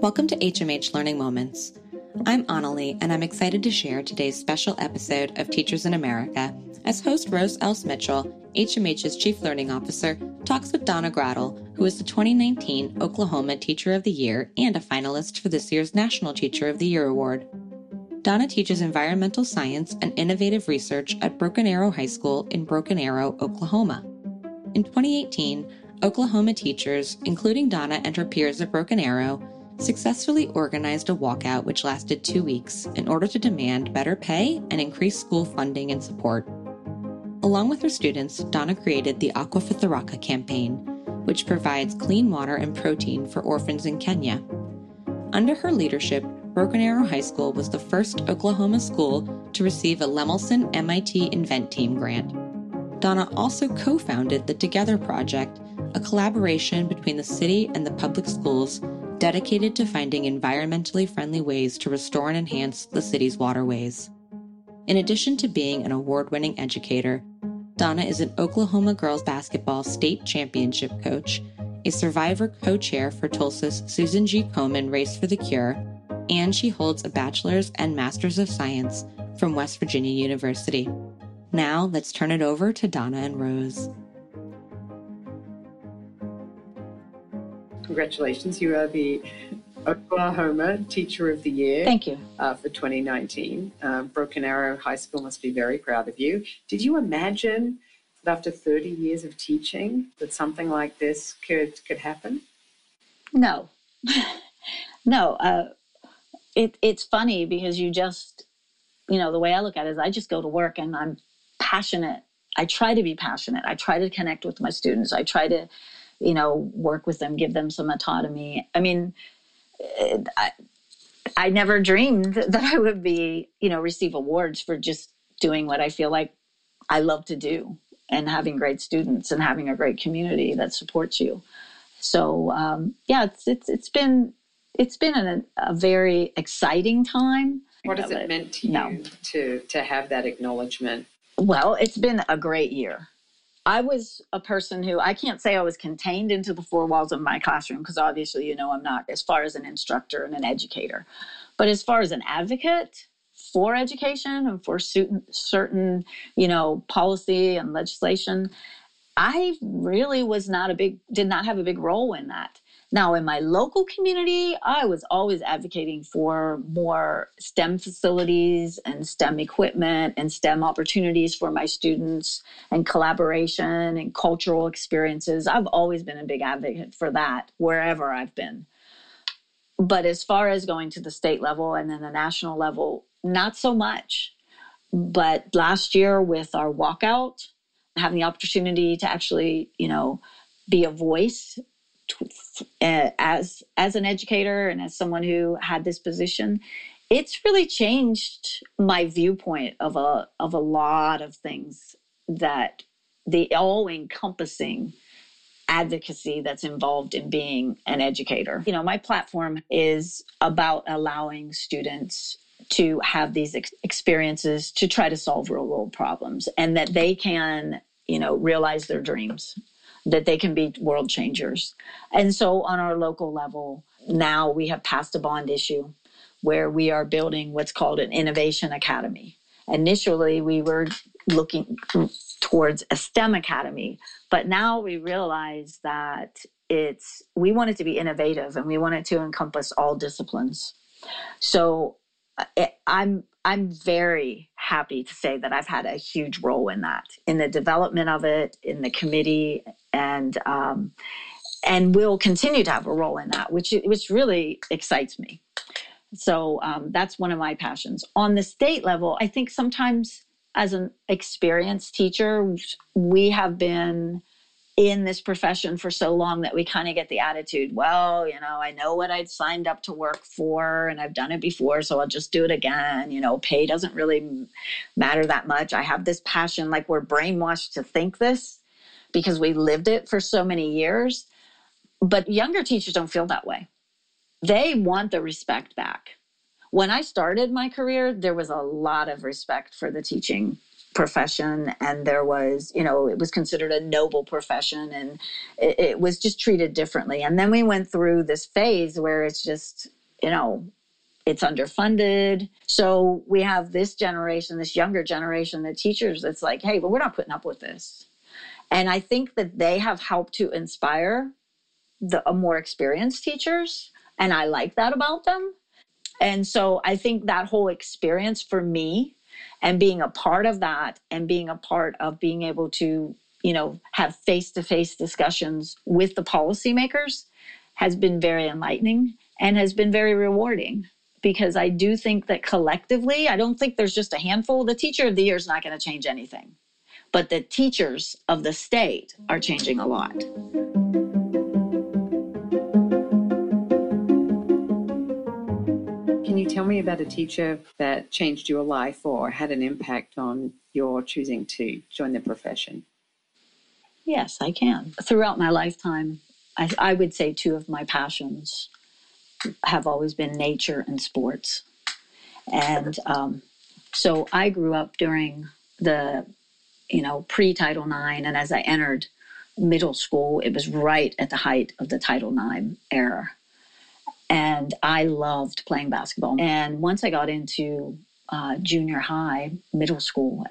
Welcome to HMH Learning Moments. I'm Annalie, and I'm excited to share today's special episode of Teachers in America as host Rose Else Mitchell, HMH's Chief Learning Officer, talks with Donna Gradel, who is the 2019 Oklahoma Teacher of the Year and a finalist for this year's National Teacher of the Year Award. Donna teaches environmental science and innovative research at Broken Arrow High School in Broken Arrow, Oklahoma. In 2018, Oklahoma teachers, including Donna and her peers at Broken Arrow, successfully organized a walkout which lasted two weeks in order to demand better pay and increase school funding and support. Along with her students, Donna created the Aqua for Tharaka campaign, which provides clean water and protein for orphans in Kenya. Under her leadership, Broken Arrow High School was the first Oklahoma school to receive a Lemelson MIT InvenTeam grant. Donna also co founded the Together Project, a collaboration between the city and the public schools dedicated to finding environmentally friendly ways to restore and enhance the city's waterways. In addition to being an award winning educator, Donna is an Oklahoma girls basketball state championship coach, a survivor co chair for Tulsa's Susan G. Komen Race for the Cure, and she holds a bachelor's and master's of science from West Virginia University. Now, let's turn it over to Donna and Rose. Congratulations, you are the Oklahoma Teacher of the Year. Thank you. Uh, for 2019. Uh, Broken Arrow High School must be very proud of you. Did you imagine that after 30 years of teaching that something like this could, could happen? No. no. Uh, it, it's funny because you just, you know, the way I look at it is I just go to work and I'm passionate. I try to be passionate. I try to connect with my students. I try to, you know, work with them, give them some autonomy. I mean, I, I never dreamed that I would be, you know, receive awards for just doing what I feel like I love to do and having great students and having a great community that supports you. So um, yeah, it's it's it's been it's been a, a very exciting time. What has it meant to you no. to to have that acknowledgement? Well, it's been a great year. I was a person who I can't say I was contained into the four walls of my classroom because obviously, you know, I'm not as far as an instructor and an educator. But as far as an advocate for education and for certain, you know, policy and legislation, I really was not a big, did not have a big role in that. Now, in my local community, I was always advocating for more STEM facilities and STEM equipment and STEM opportunities for my students and collaboration and cultural experiences. I've always been a big advocate for that wherever I've been. But as far as going to the state level and then the national level, not so much. But last year with our walkout, having the opportunity to actually, you know, be a voice Uh, as as an educator and as someone who had this position it's really changed my viewpoint of a of a lot of things that the all encompassing advocacy that's involved in being an educator. You know, my platform is about allowing students to have these ex- experiences to try to solve real world problems and that they can, you know, realize their dreams that they can be world changers. And so on our local level, now we have passed a bond issue where we are building what's called an innovation academy. Initially, we were looking towards a STEM academy, but now we realize that it's we want it to be innovative and we want it to encompass all disciplines. So I'm I'm very happy to say that I've had a huge role in that, in the development of it, in the committee, and um, and will continue to have a role in that, which which really excites me. So um, that's one of my passions. On the state level, I think sometimes as an experienced teacher, we have been in this profession for so long that we kind of get the attitude, well, you know, I know what I'd signed up to work for and I've done it before, so I'll just do it again. You know, pay doesn't really matter that much. I have this passion, like we're brainwashed to think this because we lived it for so many years. But younger teachers don't feel that way. They want the respect back. When I started my career, there was a lot of respect for the teaching profession and there was you know it was considered a noble profession and it, it, was just treated differently. And then we went through this phase where it's just you know it's underfunded. So we have this generation this younger generation the teachers it's like hey but we're not putting up with this. And i think that they have helped to inspire the uh, more experienced teachers and i like that about them. And so i think that whole experience for me and being a part of that and being a part of being able to you know have face-to-face discussions with the policymakers has been very enlightening and has been very rewarding because i do think that collectively i don't think there's just a handful. The teacher of the year is not going to change anything but the teachers of the state are changing a lot tell me about a teacher that changed your life or had an impact on your choosing to join the profession? Yes, I can. Throughout my lifetime, I, I would say two of my passions have always been nature and sports. And um, so I grew up during the, you know, pre Title IX. And as I entered middle school, it was right at the height of the Title IX era and I loved playing basketball. And once I got into uh, junior high, middle school,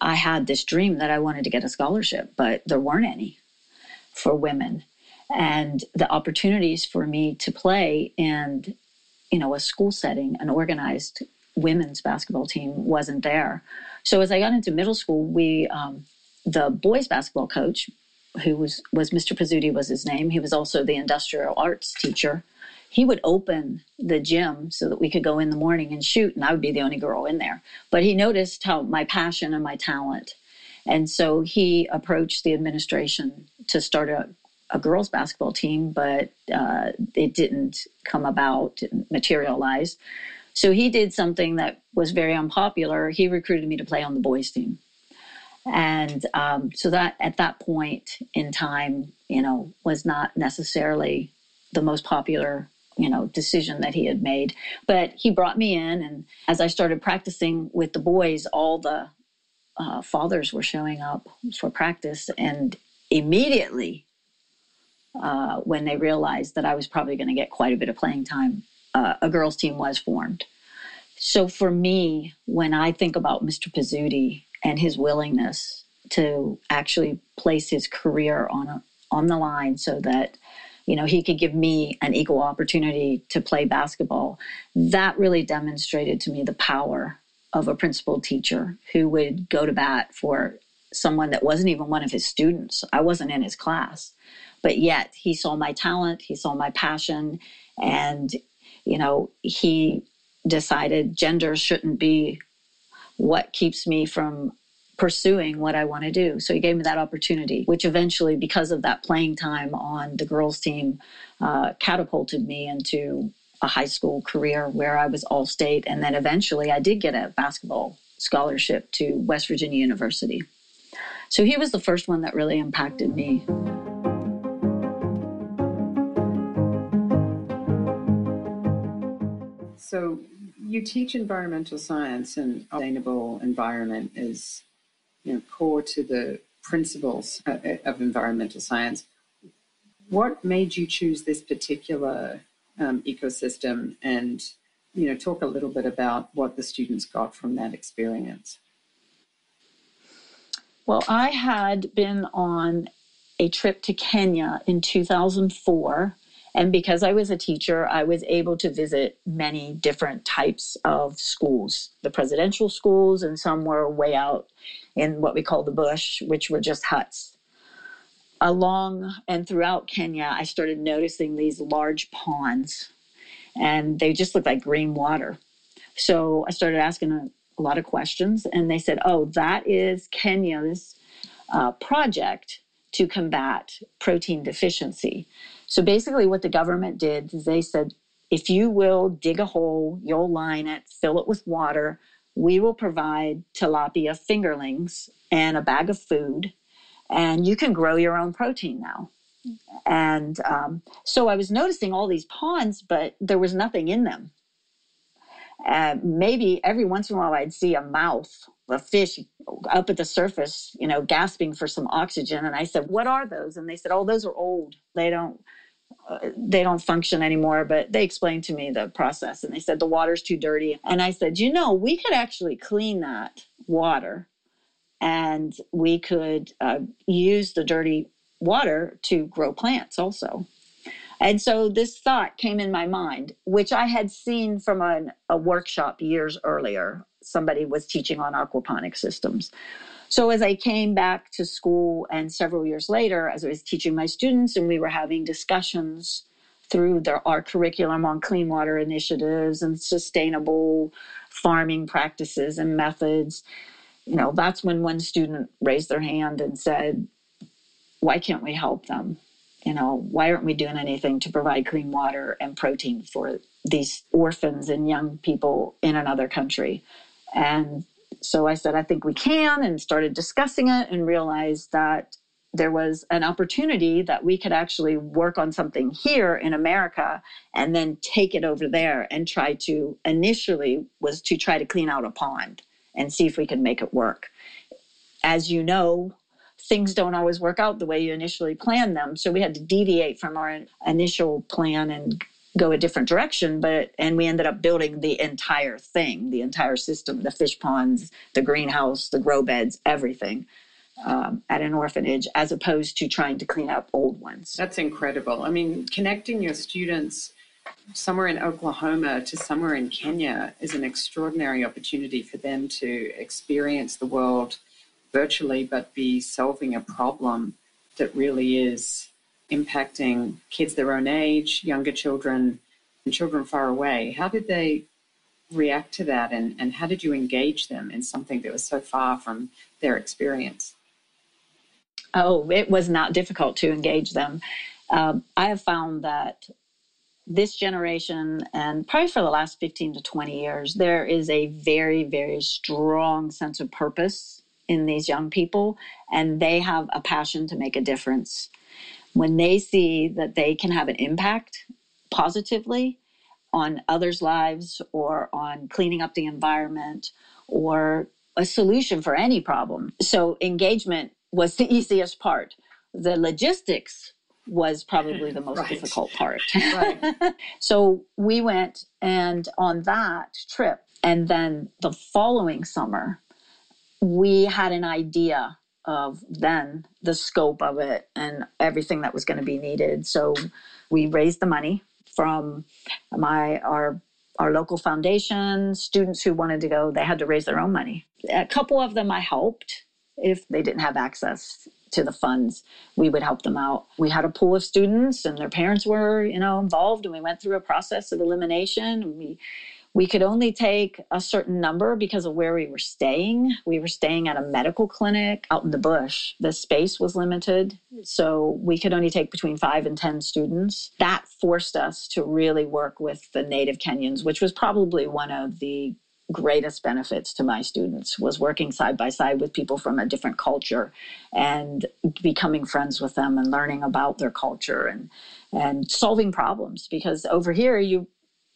I had this dream that I wanted to get a scholarship, but there weren't any for women. And the opportunities for me to play in, you know, a school setting, an organized women's basketball team wasn't there. So as I got into middle school, we, um, the boys basketball coach, who was was Mr. Pizzuti was his name. He was also the industrial arts teacher he would open the gym so that we could go in the morning and shoot, and I would be the only girl in there. But he noticed how my passion and my talent. And so he approached the administration to start a, a girls' basketball team, but uh, it didn't come about, didn't materialize. So he did something that was very unpopular. He recruited me to play on the boys' team. And um, so that at that point in time, you know, was not necessarily the most popular you know decision that he had made. But he brought me in and as i started practicing with the boys all the uh, fathers were showing up for practice. And immediately uh, when they realized that i was probably going to get quite a bit of playing time uh, a girls team was formed. So for me when i think about mr pizzuti and his willingness to actually place his career on a, on the line so that you know, he could give me an equal opportunity to play basketball. That really demonstrated to me the power of a principal teacher who would go to bat for someone that wasn't even one of his students. I wasn't in his class, but yet he saw my talent, he saw my passion, and, you know, he decided gender shouldn't be what keeps me from pursuing what I want to do. So he gave me that opportunity, which eventually, because of that playing time on the girls' team, uh, catapulted me into a high school career where I was all state. And then eventually I did get a basketball scholarship to West Virginia University. So he was the first one that really impacted me. So you teach environmental science and sustainable environment is you know, core to the principles uh, uh, of environmental science. What made you choose this particular um, ecosystem and, you know, talk a little bit about what the students got from that experience? Well, I had been on a trip to Kenya in 2004 and because I was a teacher, I was able to visit many different types of schools the presidential schools, and some were way out in what we call the bush, which were just huts. Along and throughout Kenya, I started noticing these large ponds, and they just looked like green water. So I started asking a, a lot of questions, and they said, Oh, that is Kenya's uh, project to combat protein deficiency. So basically, what the government did is they said, if you will dig a hole, you'll line it, fill it with water, we will provide tilapia fingerlings and a bag of food, and you can grow your own protein now. And um, so I was noticing all these ponds, but there was nothing in them. Uh, maybe every once in a while I'd see a mouth a fish up at the surface, you know, gasping for some oxygen. And I said, "What are those?" And they said, "Oh, those are old. They don't." They don't function anymore but they explained to me the process and they said the water's too dirty and i said you know we could actually clean that water and we could uh, use the dirty water to grow plants also and so this thought came in my mind, which I had seen from an, a workshop years earlier. Somebody was teaching on aquaponic systems. So as I came back to school and several years later, as I was teaching my students and we were having discussions through their, our curriculum on clean water initiatives and sustainable farming practices and methods, you know, that's when one student raised their hand and said, why can't we help them? you know, why aren't we doing anything to provide clean water and protein for these orphans and young people in another country? And so I said, I think we can, and started discussing it and realized that there was an opportunity that we could actually work on something here in America and then take it over there and try to initially was to try to clean out a pond and see if we could make it work. As you know, things don't always work out the way you initially planned them. So we had to deviate from our initial plan and go a different direction but and we ended up building the entire thing the entire system the fish ponds the greenhouse the grow beds everything um, at an orphanage as opposed to trying to clean up old ones. That's incredible. I mean connecting your students somewhere in oklahoma to somewhere in kenya is an extraordinary opportunity for them to experience the world virtually, but be solving a problem that really is impacting kids their own age, younger children, and children far away. How did they react to that, and, and how did you engage them in something that was so far from their experience? Oh, it was not difficult to engage them. Um, I have found that this generation, and probably for the last 15 to 20 years, there is a very, very strong sense of purpose in these young people and they have a passion to make a difference. When they see that they can have an impact positively on others' lives or on cleaning up the environment or a solution for any problem. So engagement was the easiest part. The logistics was probably the most right. difficult part. Right. so we went and on that trip and then the following summer we had an idea of then the scope of it and everything that was going to be needed. So we raised the money from my our our local foundation, students who wanted to go, they had to raise their own money. A couple of them I helped if they didn't have access to the funds, we would help them out. We had a pool of students and their parents were, you know, involved and we went through a process of elimination. We we could only take a certain number because of where we were staying. We were staying at a medical clinic out in the bush. The space was limited, so we could only take between five and 10 students. That forced us to really work with the native Kenyans, which was probably one of the greatest benefits to my students was working side by side with people from a different culture and becoming friends with them and learning about their culture and and solving problems because over here you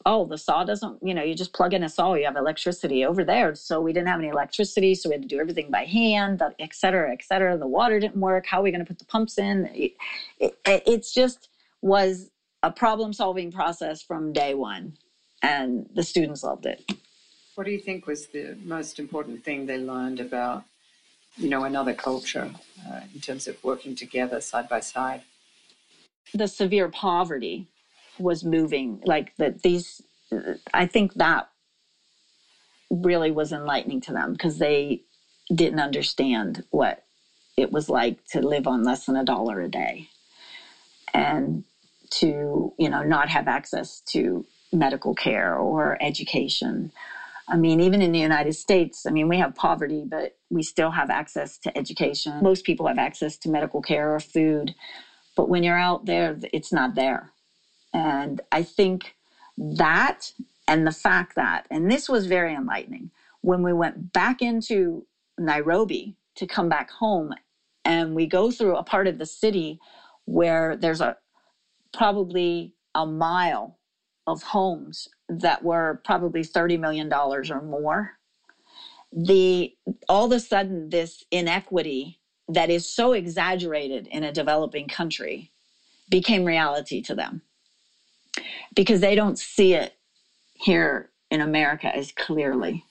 oh, the saw doesn't, you know, you just plug in a saw, you have electricity over there. So we didn't have any electricity. So we had to do everything by hand, et cetera, et cetera. The water didn't work. How are we going to put the pumps in? It, it, it's just was a problem solving process from day one. And the students loved it. What do you think was the most important thing they learned about, you know, another culture uh, in terms of working together side by side? The severe poverty was moving like that these i think that really was enlightening to them because they didn't understand what it was like to live on less than a dollar a day and to you know not have access to medical care or education. I mean even in the united states i mean we have poverty but we still have access to education. Most people have access to medical care or food but when you're out there it's not there and I think that and the fact that, and this was very enlightening, when we went back into Nairobi to come back home and we go through a part of the city where there's a probably a mile of homes that were probably $30 million or more. the all of a sudden this inequity that is so exaggerated in a developing country became reality to them because they don't see it here in America as clearly.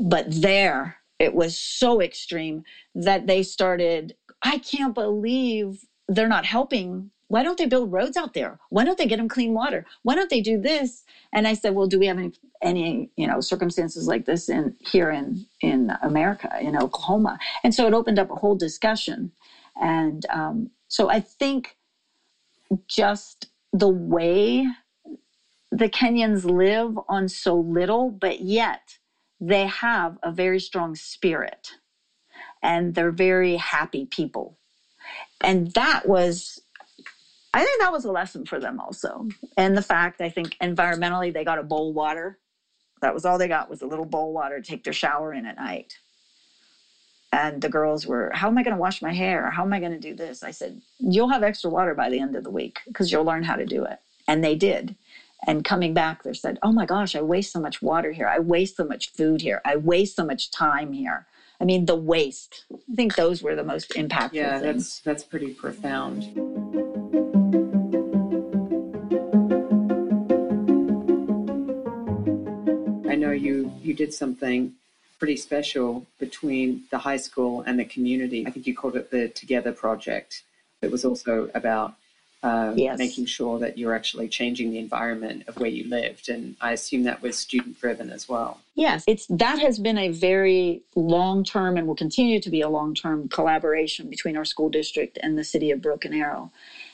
But there, it was so extreme that they started, I can't believe they're not helping. Why don't they build roads out there? Why don't they get them clean water? Why don't they do this? And I said, well, do we have any, any you know, circumstances like this in here in in America, in Oklahoma? And so it opened up a whole discussion. And um, so I think just the way the Kenyans live on so little, but yet they have a very strong spirit and they're very happy people. And that was, I think that was a lesson for them also. And the fact, I think environmentally, they got a bowl water. That was all they got was a little bowl water to take their shower in at night. And the girls were, How am I going to wash my hair? How am I going to do this? I said, You'll have extra water by the end of the week because you'll learn how to do it. And they did. And coming back, they said, Oh my gosh, I waste so much water here. I waste so much food here. I waste so much time here. I mean, the waste. I think those were the most impactful. Yeah, things. that's that's pretty profound. I know you you did something pretty special between the high school and the community. I think you called it the Together Project. It was also about uh, yes. making sure that you're actually changing the environment of where you lived. And I assume that was student driven as well. Yes, it's that has been a very long term and will continue to be a long term collaboration between our school district and the city of Broken Arrow.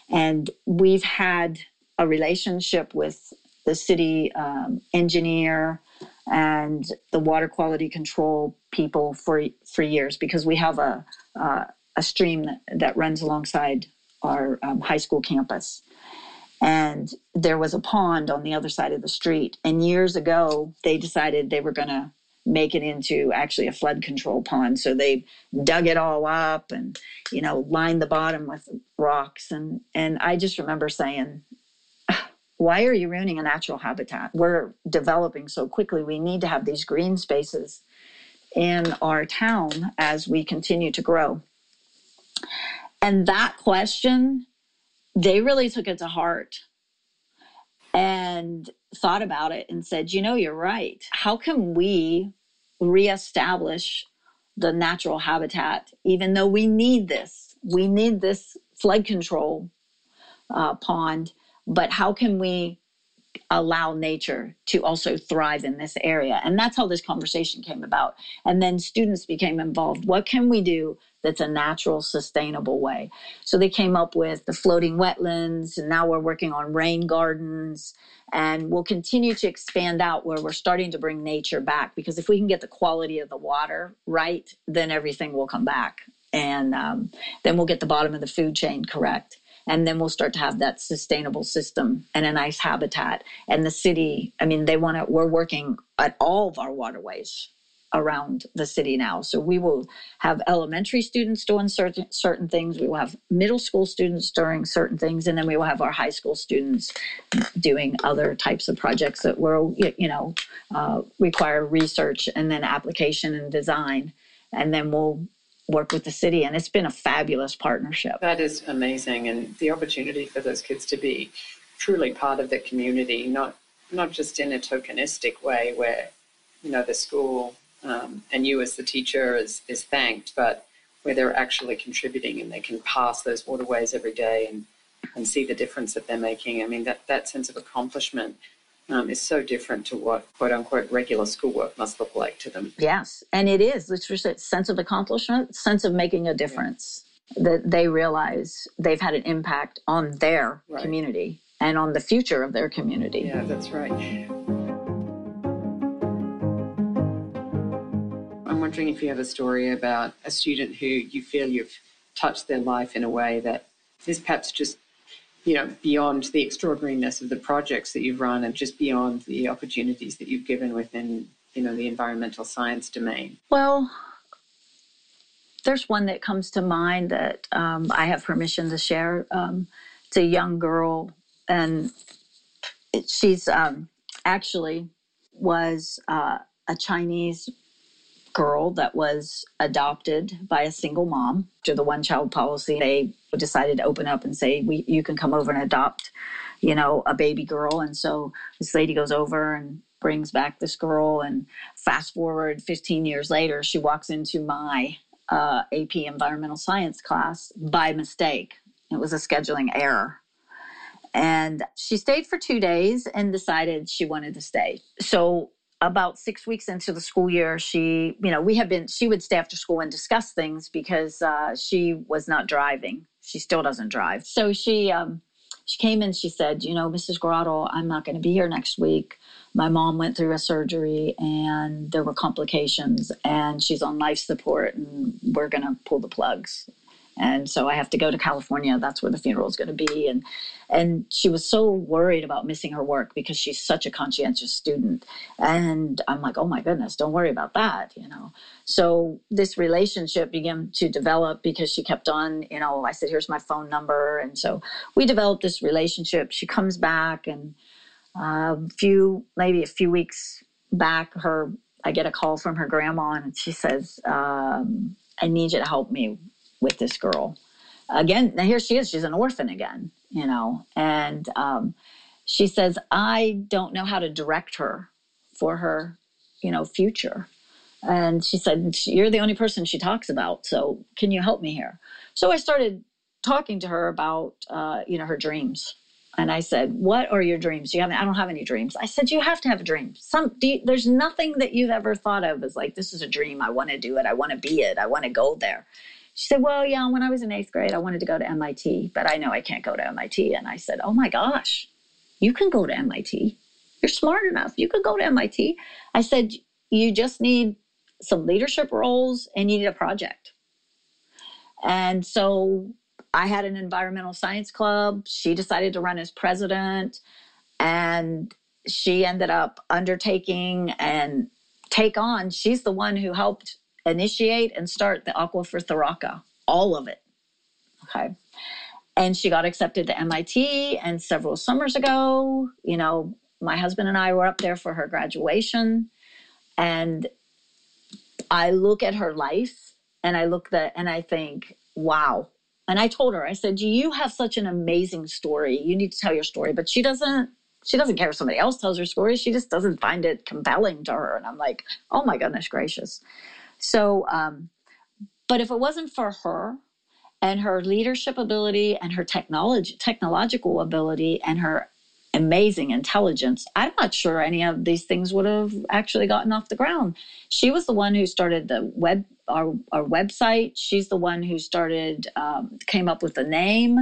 And we've had a relationship with the city um, engineer and the water quality control people for for years because we have a uh, a stream that, runs alongside our um, high school campus. And there was a pond on the other side of the street. And years ago, they decided they were going to make it into actually a flood control pond. So they dug it all up and, you know, lined the bottom with rocks. And, and I just remember saying, why are you ruining a natural habitat? We're developing so quickly. We need to have these green spaces in our town as we continue to grow. And that question, they really took it to heart and thought about it and said, you know, you're right. How can we reestablish the natural habitat, even though we need this? We need this flood control uh, pond, but how can we allow nature to also thrive in this area? And that's how this conversation came about. And then students became involved. What can we do that's a natural, sustainable way. So they came up with the floating wetlands, and now we're working on rain gardens. And we'll continue to expand out where we're starting to bring nature back because if we can get the quality of the water right, then everything will come back. And um, then we'll get the bottom of the food chain correct and then we'll start to have that sustainable system and a nice habitat and the city i mean they want to we're working at all of our waterways around the city now. So we will have elementary students doing certain certain things. We will have middle school students doing certain things, and then we will have our high school students doing other types of projects that will you know uh, require research and then application and design, and then we'll work with the city. And it's been a fabulous partnership. That is amazing, and the opportunity for those kids to be truly part of the community, not not just in a tokenistic way where you know the school um, and you as the teacher is, is thanked, but where they're actually contributing and they can pass those waterways every day and, and see the difference that they're making. I mean, that, that sense of accomplishment um, is so different to what quote unquote regular schoolwork must look like to them. Yes, and it is. It's just a sense of accomplishment, sense of making a difference. Yeah. That they realize they've had an impact on their right. community and on the future of their community. Yeah, that's right. I'm wondering if you have a story about a student who you feel you've touched their life in a way that is perhaps just you know beyond the extraordinariness of the projects that you've run and just beyond the opportunities that you've given within you know the environmental science domain? Well there's one that comes to mind that um, i have permission to share. Um, it's a young girl and she's um, actually was uh, a chinese girl that was adopted by a single mom. To the one child policy, they decided to open up and say, we, you can come over and adopt, you know, a baby girl. And so this lady goes over and brings back this girl. And fast forward 15 years later, she walks into my uh, AP environmental science class by mistake. It was a scheduling error. And she stayed for two days and decided she wanted to stay. So about six weeks into the school year, she, you know, we have been, she would stay after school and discuss things because uh, she was not driving. She still doesn't drive. So she, um, she came in, she said, you know, Mrs. Grottle, I'm not going to be here next week. My mom went through a surgery and there were complications and she's on life support and we're going to pull the plugs and so I have to go to California. That's where the funeral is going to be. And and she was so worried about missing her work because she's such a conscientious student. And I'm like, oh my goodness, don't worry about that, you know. So this relationship began to develop because she kept on, you know, I said, here's my phone number, and so we developed this relationship. She comes back, and a uh, few maybe a few weeks back, her I get a call from her grandma, and she says. Um, I need you to help me with this girl. Again, now here she is. She's an orphan again, you know, and um, she says, I don't know how to direct her for her, you know, future. And she said, You're the only person she talks about. So can you help me here? So I started talking to her about, uh, you know, her dreams. And I said, "What are your dreams? You have? I don't have any dreams." I said, "You have to have a dream. Some you, there's nothing that you've ever thought of as like this is a dream. I want to do it. I want to be it. I want to go there." She said, Well, yeah, when I was in eighth grade, I wanted to go to MIT, but I know I can't go to MIT. And I said, Oh my gosh, you can go to MIT. You're smart enough. You could go to MIT. I said, You just need some leadership roles and you need a project. And so I had an environmental science club. She decided to run as president. And she ended up undertaking and take on, she's the one who helped initiate and start the Aqua for Tharaka, all of it. Okay. And she got accepted to MIT. And several summers ago, you know, my husband and I were up there for her graduation. And I look at her life and I look that and I think, wow. And I told her, I said, you have such an amazing story. You need to tell your story. But she doesn't she doesn't care if somebody else tells her story. She just doesn't find it compelling to her. And I'm like, oh my goodness gracious. So, um, but if it wasn't for her and her leadership ability and her technology, technological ability and her amazing intelligence, I'm not sure any of these things would have actually gotten off the ground. She was the one who started the web, our, our website. She's the one who started, um, came up with the name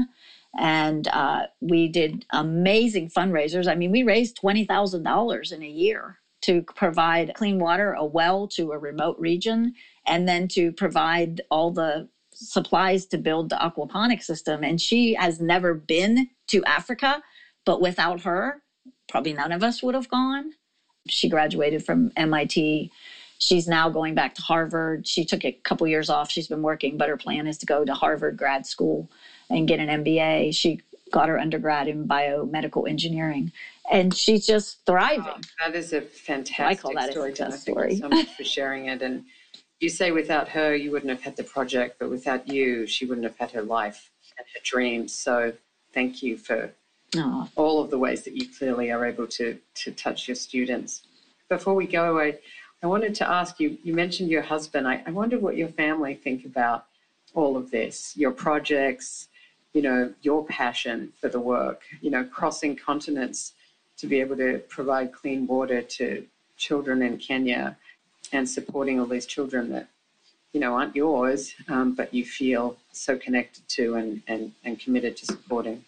and uh, we did amazing fundraisers. I mean, we raised twenty thousand dollars in a year to provide clean water, a well to a remote region, and then to provide all the supplies to build the aquaponic system. And she has never been to Africa, but without her, probably none of us would have gone. She graduated from MIT. She's now going back to Harvard. She took a couple years off. She's been working, but her plan is to go to Harvard grad school and get an MBA. She got her undergrad in biomedical engineering and she's just thriving. Oh, that is a fantastic I call that story. A success story. so much for sharing it. And you say without her, you wouldn't have had the project, but without you, she wouldn't have had her life and her dreams. So thank you for oh. all of the ways that you clearly are able to to touch your students. Before we go, away, I wanted to ask you. You mentioned your husband. I, I wonder what your family think about all of this, your projects, you know, your passion for the work, you know, crossing continents to be able to provide clean water to children in Kenya and supporting all these children that you know aren't yours, um, but you feel so connected to and, and, and committed to supporting.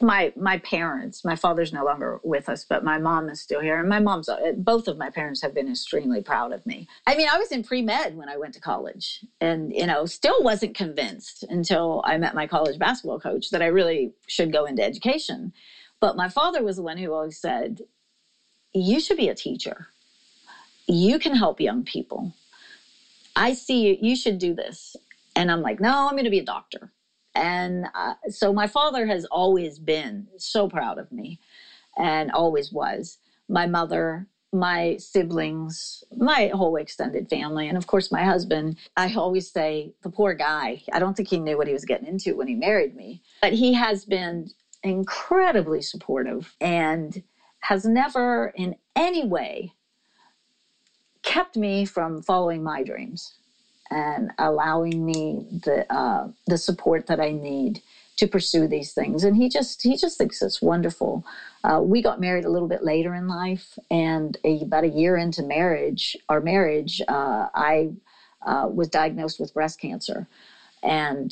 My my parents, my father's no longer with us, but my mom is still here, and my mom's uh, both of my parents have been extremely proud of me. I mean, I was in pre med when I went to college, and you know, still wasn't convinced until I met my college basketball coach that I really should go into education but my father was the one who always said, You should be a teacher. You can help young people. I see you, you should do this. And I'm like, No, I'm going to be a doctor. And uh, so my father has always been so proud of me and always was. My mother my siblings, my whole extended family, and of course my husband. I always say the poor guy. I don't think he knew what he was getting into when he married me, but he has been incredibly supportive and has never in any way kept me from following my dreams and allowing me the uh, the support that I need to pursue these things. And he just he just thinks it's wonderful. Uh, we got married a little bit later in life, and a, about a year into marriage, our marriage, uh, I uh, was diagnosed with breast cancer, and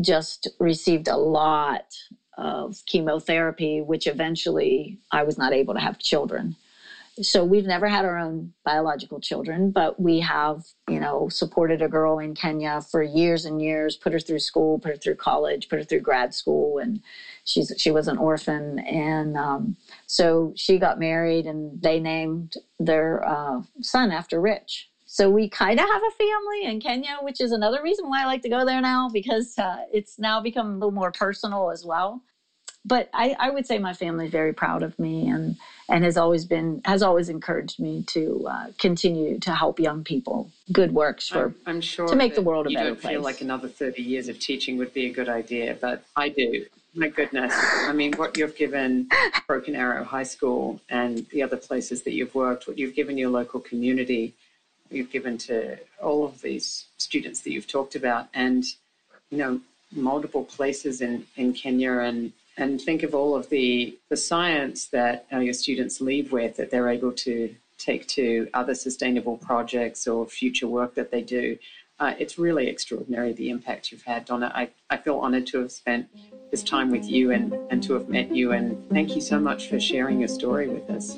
just received a lot of chemotherapy, which eventually I was not able to have children so we've never had our own biological children, but we have, you know, supported a girl in Kenya for years and years, put her through school, put her through college, put her through grad school, and she's she was an orphan, and um, so she got married, and they named their uh, son after Rich. So we kind of have a family in Kenya, which is another reason why I like to go there now because uh, it's now become a little more personal as well. But I, I, would say my family is very proud of me and and has always been has always encouraged me to uh, continue to help young people. Good works for I'm, I'm sure to make the world a you better don't place. feel like another 30 years of teaching would be a good idea but I do. My goodness. I mean what you've given Broken Arrow High School and the other places that you've worked what you've given your local community you've given to all of these students that you've talked about and you know multiple places in in Kenya and and think of all of the, the science that uh, your students leave with that they're able to take to other sustainable projects or future work that they do. Uh, it's really extraordinary the impact you've had, Donna. I, I feel honored to have spent this time with you and, and to have met you. And thank you so much for sharing your story with us.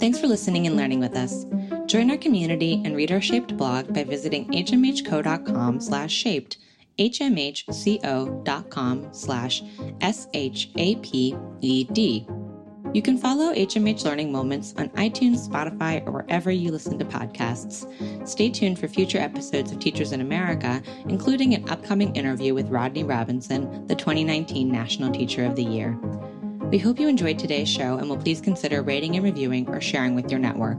Thanks for listening and learning with us. Join our community and read our Shaped blog by visiting hmhco.com slash shaped hmhco.com slash S-H-A-P-E-D. You can follow HMH Learning Moments on iTunes, Spotify, or wherever you listen to podcasts. Stay tuned for future episodes of Teachers in America, including an upcoming interview with Rodney Robinson, the 2019 National Teacher of the Year. We hope you enjoyed today's show and will please consider rating and reviewing or sharing with your network.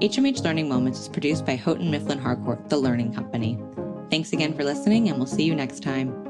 HMH Learning Moments is produced by Houghton Mifflin Harcourt, the Learning Company. Thanks again for listening, and we'll see you next time.